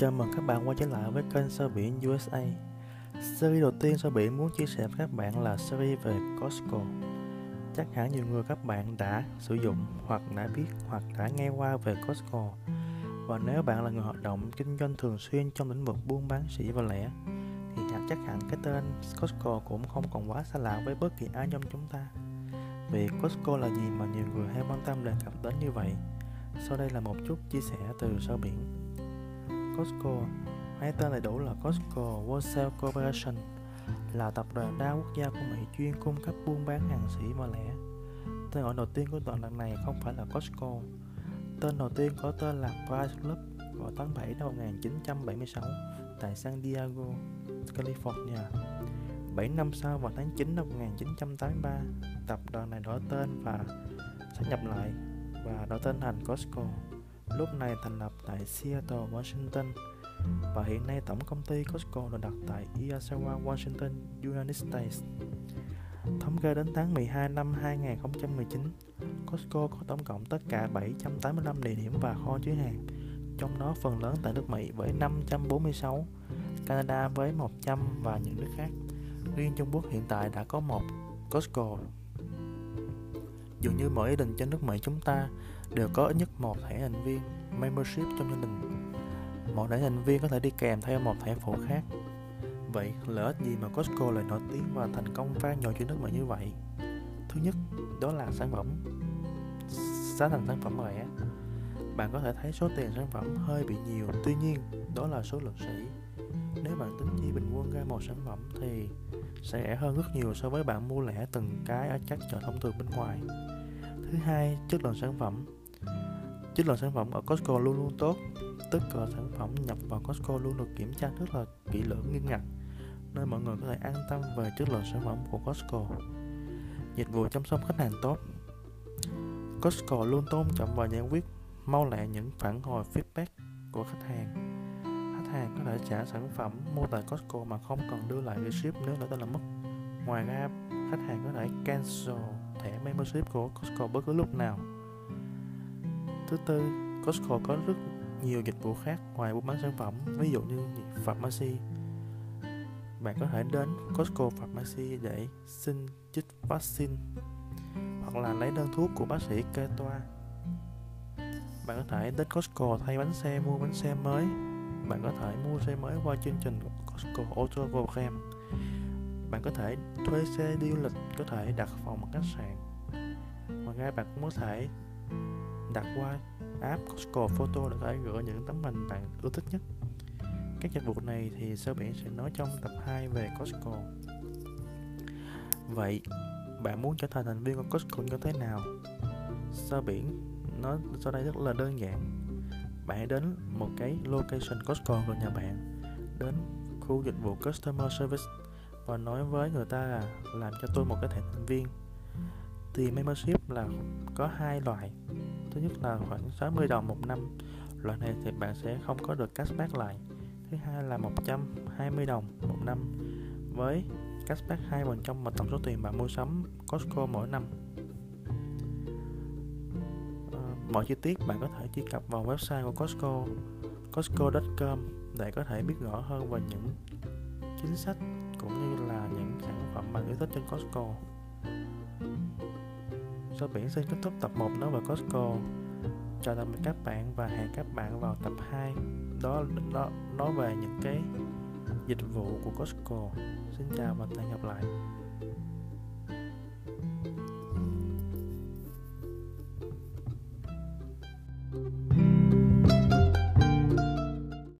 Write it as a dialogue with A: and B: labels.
A: chào mừng các bạn quay trở lại với kênh Sơ Biển USA Series đầu tiên Sơ Biển muốn chia sẻ với các bạn là series về Costco. Chắc hẳn nhiều người các bạn đã sử dụng hoặc đã biết hoặc đã nghe qua về Costco. Và nếu bạn là người hoạt động kinh doanh thường xuyên trong lĩnh vực buôn bán sỉ và lẻ, Thì chắc hẳn cái tên Costco cũng không còn quá xa lạ với bất kỳ ai trong chúng ta. Vì Costco là gì mà nhiều người hay quan tâm đề cập đến như vậy? Sau đây là một chút chia sẻ từ sơ biển. Costco hay tên đầy đủ là Costco Wholesale Corporation là tập đoàn đa quốc gia của Mỹ chuyên cung cấp buôn bán hàng sỉ và lẻ. Tên gọi đầu tiên của tập đoàn này không phải là Costco. Tên đầu tiên có tên là Price Club vào tháng 7 năm 1976 tại San Diego, California. 7 năm sau vào tháng 9 năm 1983, tập đoàn này đổi tên và sẽ nhập lại và đổi tên thành Costco lúc này thành lập tại Seattle, Washington và hiện nay tổng công ty Costco được đặt tại Iowa, Washington, United States. Thống kê đến tháng 12 năm 2019, Costco có tổng cộng tất cả 785 địa điểm và kho chứa hàng, trong đó phần lớn tại nước Mỹ với 546, Canada với 100 và những nước khác. Riêng Trung Quốc hiện tại đã có một Costco. Dường như mỗi gia đình trên nước Mỹ chúng ta đều có ít nhất một thẻ thành viên membership trong gia đình. Một thẻ thành viên có thể đi kèm theo một thẻ phụ khác. Vậy lợi ích gì mà Costco lại nổi tiếng và thành công vang dội trên nước Mỹ như vậy? Thứ nhất, đó là sản phẩm. Giá thành sản phẩm rẻ. Bạn có thể thấy số tiền sản phẩm hơi bị nhiều. Tuy nhiên, đó là số lượng sĩ. Nếu bạn tính chi bình quân ra một sản phẩm thì sẽ rẻ hơn rất nhiều so với bạn mua lẻ từng cái ở các chợ thông thường bên ngoài. Thứ hai, chất lượng sản phẩm chất lượng sản phẩm ở Costco luôn luôn tốt. Tất cả sản phẩm nhập vào Costco luôn được kiểm tra rất là kỹ lưỡng, nghiêm ngặt, nên mọi người có thể an tâm về chất lượng sản phẩm của Costco. Dịch vụ chăm sóc khách hàng tốt. Costco luôn tôn trọng và giải quyết mau lẹ những phản hồi feedback của khách hàng. Khách hàng có thể trả sản phẩm mua tại Costco mà không cần đưa lại ship nếu lỡ là mất. Ngoài ra, khách hàng có thể cancel thẻ membership của Costco bất cứ lúc nào. Thứ tư, Costco có rất nhiều dịch vụ khác ngoài buôn bán sản phẩm, ví dụ như pharmacy. Bạn có thể đến Costco Pharmacy để xin chích vaccine hoặc là lấy đơn thuốc của bác sĩ kê toa. Bạn có thể đến Costco thay bánh xe mua bánh xe mới. Bạn có thể mua xe mới qua chương trình Costco Auto Program. Bạn có thể thuê xe đi du lịch, có thể đặt phòng ở khách sạn. Ngoài ra bạn cũng có thể đặt qua app Costco Photo để có thể gửi những tấm hình bạn ưa thích nhất. Các dịch vụ này thì sơ biển sẽ nói trong tập 2 về Costco. Vậy, bạn muốn trở thành thành viên của Costco như thế nào? Sơ biển nó sau đây rất là đơn giản. Bạn hãy đến một cái location Costco của nhà bạn, đến khu dịch vụ Customer Service và nói với người ta là làm cho tôi một cái thẻ thành viên thì membership là có hai loại thứ nhất là khoảng 60 đồng một năm. Loại này thì bạn sẽ không có được cashback lại. Thứ hai là 120 đồng một năm. Với cashback 2% mà tổng số tiền bạn mua sắm Costco mỗi năm. Ờ, mọi chi tiết bạn có thể truy cập vào website của Costco costco.com để có thể biết rõ hơn về những chính sách cũng như là những sản phẩm bạn yêu thích trên Costco cho biển xin kết thúc tập 1 nói về Costco Chào tạm biệt các bạn và hẹn các bạn vào tập 2 Đó, đó nói về những cái dịch vụ của Costco Xin chào và hẹn gặp lại.